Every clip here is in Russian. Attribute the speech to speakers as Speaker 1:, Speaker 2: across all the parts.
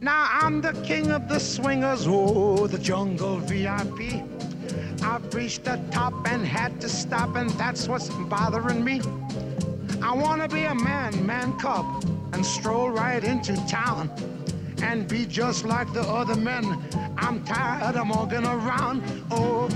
Speaker 1: Now I'm the king of the swingers, oh, the jungle VIP. I've reached the top and had to stop, and that's what's bothering me. I wanna be a man, man cub, and stroll right into town and be just like the other men. I'm tired of walking around. Oh,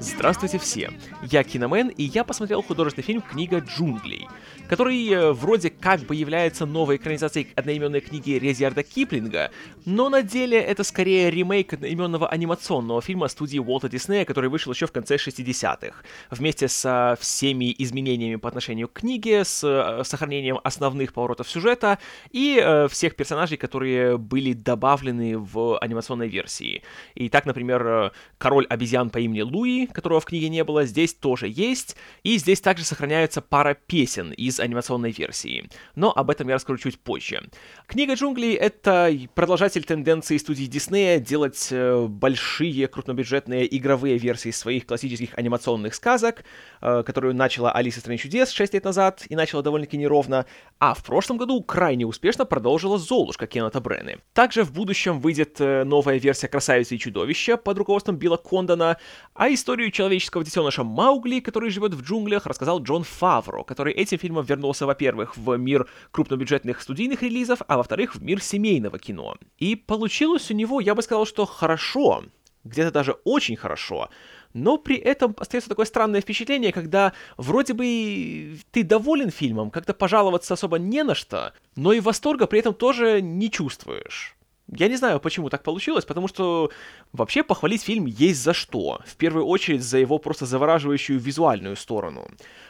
Speaker 2: Здравствуйте все! Я Киномен, и я посмотрел художественный фильм «Книга джунглей», который э, вроде как бы является новой экранизацией одноименной книги Резиарда Киплинга, но на деле это скорее ремейк одноименного анимационного фильма студии Уолта Диснея, который вышел еще в конце 60-х, вместе со всеми изменениями по отношению к книге, с э, сохранением основных поворотов сюжета и э, всех персонажей, которые были добавлены в анимационной версии. И так, например, э, король обезьян по имени Луи, которого в книге не было, здесь тоже есть, и здесь также сохраняется пара песен из анимационной версии. Но об этом я расскажу чуть позже. Книга джунглей — это продолжатель тенденции студии Диснея делать э, большие крупнобюджетные игровые версии своих классических анимационных сказок, э, которую начала Алиса в стране чудес 6 лет назад и начала довольно-таки неровно, а в прошлом году крайне успешно продолжила Золушка Кеннета Брены. Также в будущем выйдет э, новая версия Красавицы и Чудовища под руководством Билла Кондона, а историю человеческого детеныша Маугли, который живет в джунглях, рассказал Джон Фавро, который этим фильмом вернулся, во-первых, в мир крупнобюджетных студийных релизов, а во-вторых, в мир семейного кино. И получилось у него, я бы сказал, что хорошо, где-то даже очень хорошо, но при этом остается такое странное впечатление, когда вроде бы ты доволен фильмом, как-то пожаловаться особо не на что, но и восторга при этом тоже не чувствуешь. Я не знаю, почему так получилось, потому что вообще похвалить фильм есть за что. В первую очередь за его просто завораживающую визуальную сторону.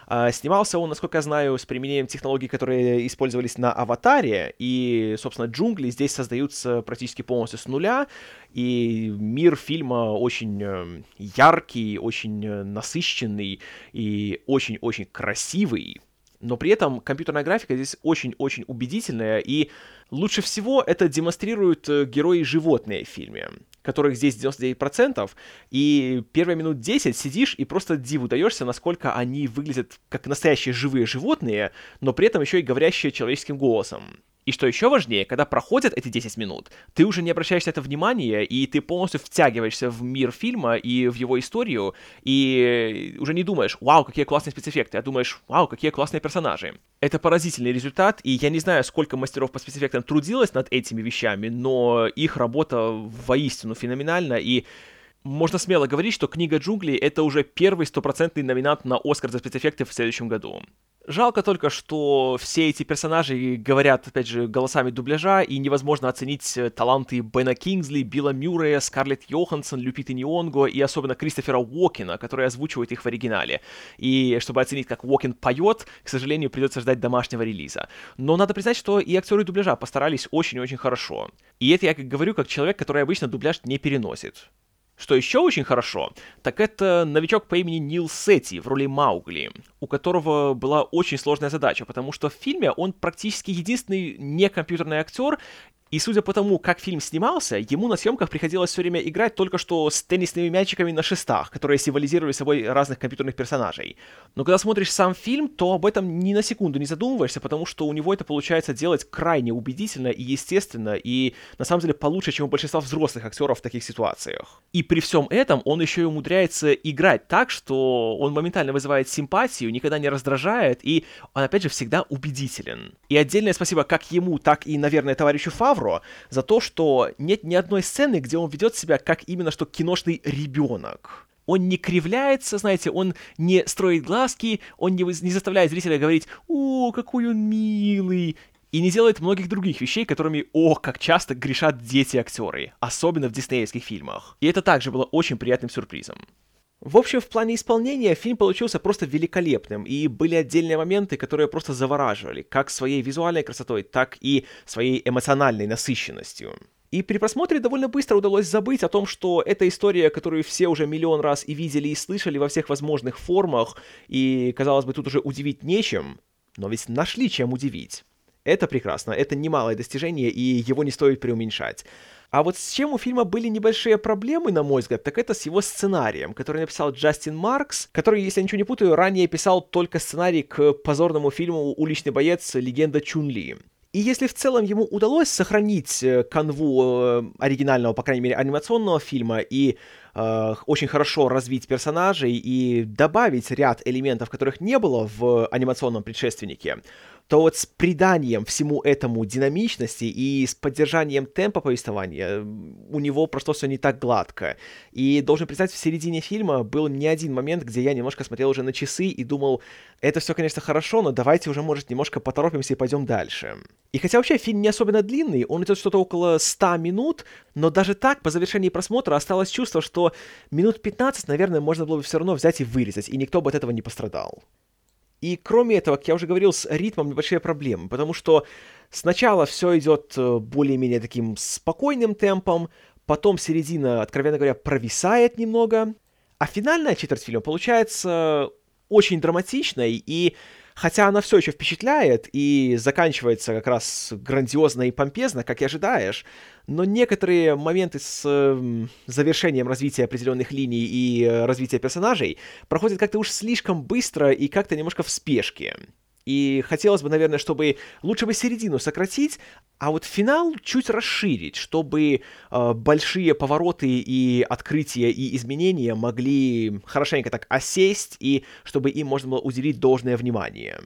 Speaker 2: А, снимался он, насколько я знаю, с применением технологий, которые использовались на «Аватаре», и, собственно, джунгли здесь создаются практически полностью с нуля, и мир фильма очень э, яркий, очень э, насыщенный и очень-очень красивый но при этом компьютерная графика здесь очень-очень убедительная, и лучше всего это демонстрируют э, герои животные в фильме, которых здесь 99%, и первые минут 10 сидишь и просто диву даешься, насколько они выглядят как настоящие живые животные, но при этом еще и говорящие человеческим голосом. И что еще важнее, когда проходят эти 10 минут, ты уже не обращаешь на это внимания, и ты полностью втягиваешься в мир фильма и в его историю, и уже не думаешь, вау, какие классные спецэффекты, а думаешь, вау, какие классные персонажи. Это поразительный результат, и я не знаю, сколько мастеров по спецэффектам трудилось над этими вещами, но их работа воистину феноменальна, и можно смело говорить, что «Книга джунглей» — это уже первый стопроцентный номинант на Оскар за спецэффекты в следующем году. Жалко только, что все эти персонажи говорят, опять же, голосами дубляжа, и невозможно оценить э, таланты Бена Кингсли, Билла Мюррея, Скарлетт Йоханссон, Люпиты Нионго и особенно Кристофера Уокена, который озвучивает их в оригинале. И чтобы оценить, как Уокен поет, к сожалению, придется ждать домашнего релиза. Но надо признать, что и актеры дубляжа постарались очень-очень хорошо. И это я говорю, как человек, который обычно дубляж не переносит. Что еще очень хорошо, так это новичок по имени Нил Сетти в роли Маугли, у которого была очень сложная задача, потому что в фильме он практически единственный некомпьютерный актер, и судя по тому, как фильм снимался, ему на съемках приходилось все время играть только что с теннисными мячиками на шестах, которые символизировали собой разных компьютерных персонажей. Но когда смотришь сам фильм, то об этом ни на секунду не задумываешься, потому что у него это получается делать крайне убедительно и естественно, и на самом деле получше, чем у большинства взрослых актеров в таких ситуациях. И при всем этом он еще и умудряется играть так, что он моментально вызывает симпатию, никогда не раздражает, и он, опять же, всегда убедителен. И отдельное спасибо как ему, так и, наверное, товарищу Фав Фавро за то, что нет ни одной сцены, где он ведет себя как именно что киношный ребенок. Он не кривляется, знаете, он не строит глазки, он не, не заставляет зрителя говорить «О, какой он милый!» и не делает многих других вещей, которыми, о, как часто грешат дети-актеры, особенно в диснеевских фильмах. И это также было очень приятным сюрпризом. В общем, в плане исполнения фильм получился просто великолепным, и были отдельные моменты, которые просто завораживали, как своей визуальной красотой, так и своей эмоциональной насыщенностью. И при просмотре довольно быстро удалось забыть о том, что это история, которую все уже миллион раз и видели, и слышали во всех возможных формах, и, казалось бы, тут уже удивить нечем, но ведь нашли чем удивить. Это прекрасно, это немалое достижение, и его не стоит преуменьшать. А вот с чем у фильма были небольшие проблемы, на мой взгляд, так это с его сценарием, который написал Джастин Маркс, который, если я ничего не путаю, ранее писал только сценарий к позорному фильму «Уличный боец. Легенда Чун-Ли». И если в целом ему удалось сохранить э, канву э, оригинального, по крайней мере, анимационного фильма и э, очень хорошо развить персонажей и добавить ряд элементов, которых не было в анимационном предшественнике, то вот с приданием всему этому динамичности и с поддержанием темпа повествования у него просто все не так гладко. И должен признать, в середине фильма был не один момент, где я немножко смотрел уже на часы и думал, это все, конечно, хорошо, но давайте уже, может, немножко поторопимся и пойдем дальше. И хотя вообще фильм не особенно длинный, он идет что-то около 100 минут, но даже так, по завершении просмотра осталось чувство, что минут 15, наверное, можно было бы все равно взять и вырезать, и никто бы от этого не пострадал. И кроме этого, как я уже говорил, с ритмом небольшие проблемы, потому что сначала все идет э, более-менее таким спокойным темпом, потом середина, откровенно говоря, провисает немного, а финальная четверть фильма получается очень драматичной, и хотя она все еще впечатляет и заканчивается как раз грандиозно и помпезно, как и ожидаешь, но некоторые моменты с э, завершением развития определенных линий и э, развития персонажей проходят как-то уж слишком быстро и как-то немножко в спешке. И хотелось бы, наверное, чтобы лучше бы середину сократить, а вот финал чуть расширить, чтобы э, большие повороты и открытия и изменения могли хорошенько так осесть, и чтобы им можно было уделить должное внимание.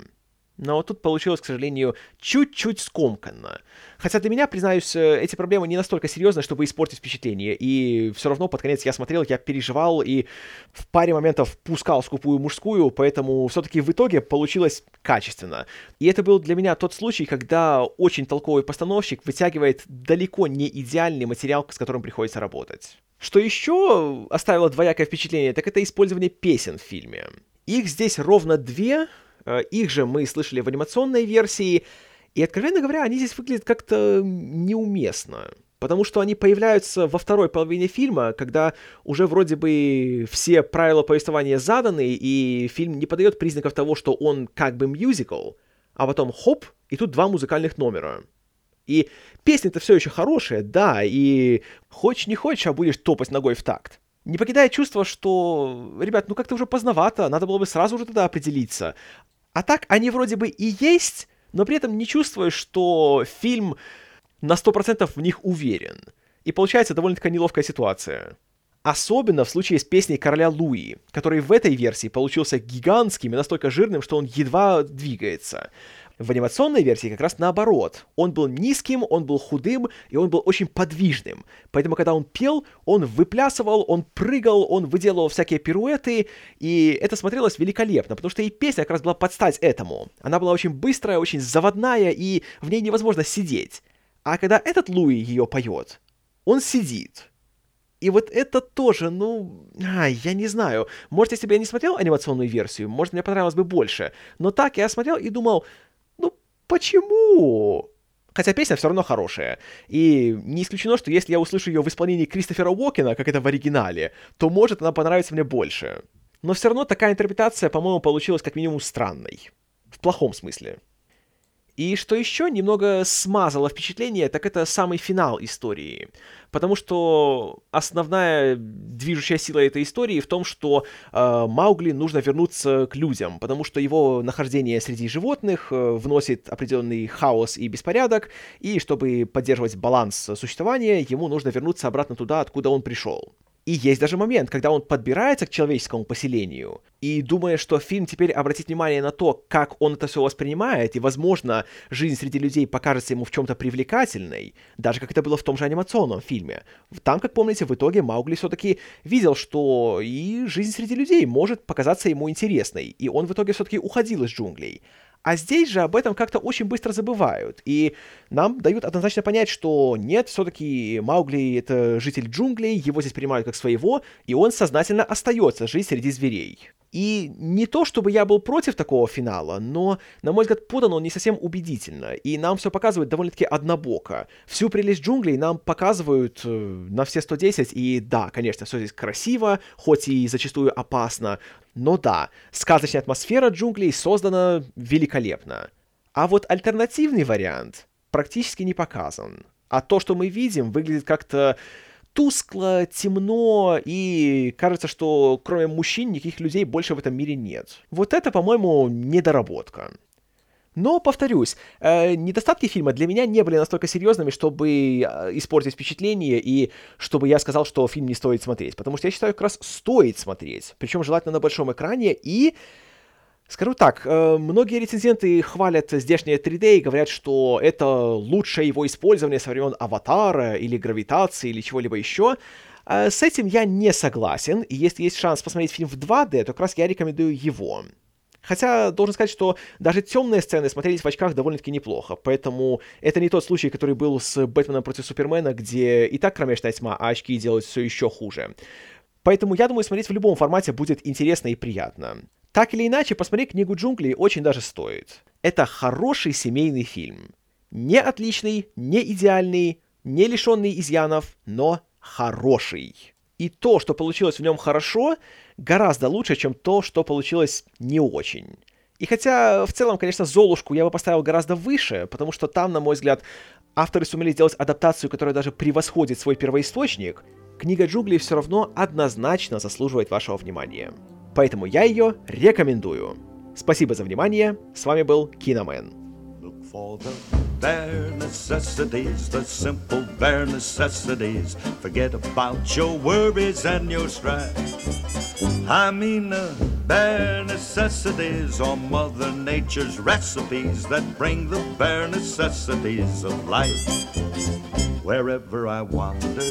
Speaker 2: Но вот тут получилось, к сожалению, чуть-чуть скомканно. Хотя для меня, признаюсь, э, эти проблемы не настолько серьезны, чтобы испортить впечатление. И все равно под конец я смотрел, я переживал и в паре моментов пускал скупую мужскую, поэтому все-таки в итоге получилось качественно. И это был для меня тот случай, когда очень толковый постановщик вытягивает далеко не идеальный материал, с которым приходится работать. Что еще оставило двоякое впечатление, так это использование песен в фильме. Их здесь ровно две, их же мы слышали в анимационной версии, и, откровенно говоря, они здесь выглядят как-то неуместно. Потому что они появляются во второй половине фильма, когда уже вроде бы все правила повествования заданы, и фильм не подает признаков того, что он как бы мюзикл, а потом хоп, и тут два музыкальных номера. И песни-то все еще хорошие, да, и хочешь не хочешь, а будешь топать ногой в такт. Не покидая чувство, что, ребят, ну как-то уже поздновато, надо было бы сразу же тогда определиться. А так они вроде бы и есть, но при этом не чувствуешь, что фильм на 100% в них уверен. И получается довольно-таки неловкая ситуация. Особенно в случае с песней короля Луи, который в этой версии получился гигантским и настолько жирным, что он едва двигается. В анимационной версии как раз наоборот. Он был низким, он был худым, и он был очень подвижным. Поэтому, когда он пел, он выплясывал, он прыгал, он выделывал всякие пируэты, и это смотрелось великолепно, потому что и песня как раз была под стать этому. Она была очень быстрая, очень заводная, и в ней невозможно сидеть. А когда этот Луи ее поет, он сидит. И вот это тоже, ну, ай, я не знаю. Может, если бы я не смотрел анимационную версию, может, мне понравилось бы больше. Но так я смотрел и думал, Почему? Хотя песня все равно хорошая. И не исключено, что если я услышу ее в исполнении Кристофера Уокена, как это в оригинале, то может она понравится мне больше. Но все равно такая интерпретация, по-моему, получилась как минимум странной. В плохом смысле. И что еще немного смазало впечатление, так это самый финал истории. Потому что основная движущая сила этой истории в том, что э, Маугли нужно вернуться к людям, потому что его нахождение среди животных э, вносит определенный хаос и беспорядок, и чтобы поддерживать баланс существования, ему нужно вернуться обратно туда, откуда он пришел. И есть даже момент, когда он подбирается к человеческому поселению, и думая, что фильм теперь обратит внимание на то, как он это все воспринимает, и, возможно, жизнь среди людей покажется ему в чем-то привлекательной, даже как это было в том же анимационном фильме. Там, как помните, в итоге Маугли все-таки видел, что и жизнь среди людей может показаться ему интересной, и он в итоге все-таки уходил из джунглей. А здесь же об этом как-то очень быстро забывают. И нам дают однозначно понять, что нет, все-таки Маугли — это житель джунглей, его здесь принимают как своего, и он сознательно остается жить среди зверей. И не то, чтобы я был против такого финала, но, на мой взгляд, подан он не совсем убедительно, и нам все показывают довольно-таки однобоко. Всю прелесть джунглей нам показывают э, на все 110, и да, конечно, все здесь красиво, хоть и зачастую опасно, но да, сказочная атмосфера джунглей создана великолепно. А вот альтернативный вариант практически не показан. А то, что мы видим, выглядит как-то тускло, темно, и кажется, что кроме мужчин никаких людей больше в этом мире нет. Вот это, по-моему, недоработка. Но, повторюсь, э, недостатки фильма для меня не были настолько серьезными, чтобы э, испортить впечатление и чтобы я сказал, что фильм не стоит смотреть. Потому что я считаю, как раз стоит смотреть. Причем желательно на большом экране и... Скажу так, э, многие рецензенты хвалят здешнее 3D и говорят, что это лучшее его использование со времен Аватара или Гравитации или чего-либо еще. Э, с этим я не согласен, и если есть шанс посмотреть фильм в 2D, то как раз я рекомендую его. Хотя, должен сказать, что даже темные сцены смотрелись в очках довольно-таки неплохо, поэтому это не тот случай, который был с Бэтменом против Супермена, где и так кромешная тьма, а очки делают все еще хуже. Поэтому, я думаю, смотреть в любом формате будет интересно и приятно. Так или иначе, посмотреть «Книгу джунглей» очень даже стоит. Это хороший семейный фильм. Не отличный, не идеальный, не лишенный изъянов, но хороший. И то, что получилось в нем хорошо, гораздо лучше, чем то, что получилось не очень. И хотя в целом, конечно, Золушку я бы поставил гораздо выше, потому что там, на мой взгляд, авторы сумели сделать адаптацию, которая даже превосходит свой первоисточник, книга джунглей все равно однозначно заслуживает вашего внимания. Поэтому я ее рекомендую. Спасибо за внимание, с вами был Киномен. bare necessities, the simple bare necessities. Forget about your worries and your strife. I mean the bare necessities or Mother Nature's recipes that bring the bare necessities of life. Wherever I wander,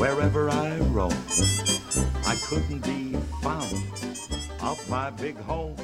Speaker 2: wherever I roam, I couldn't be found of my big home.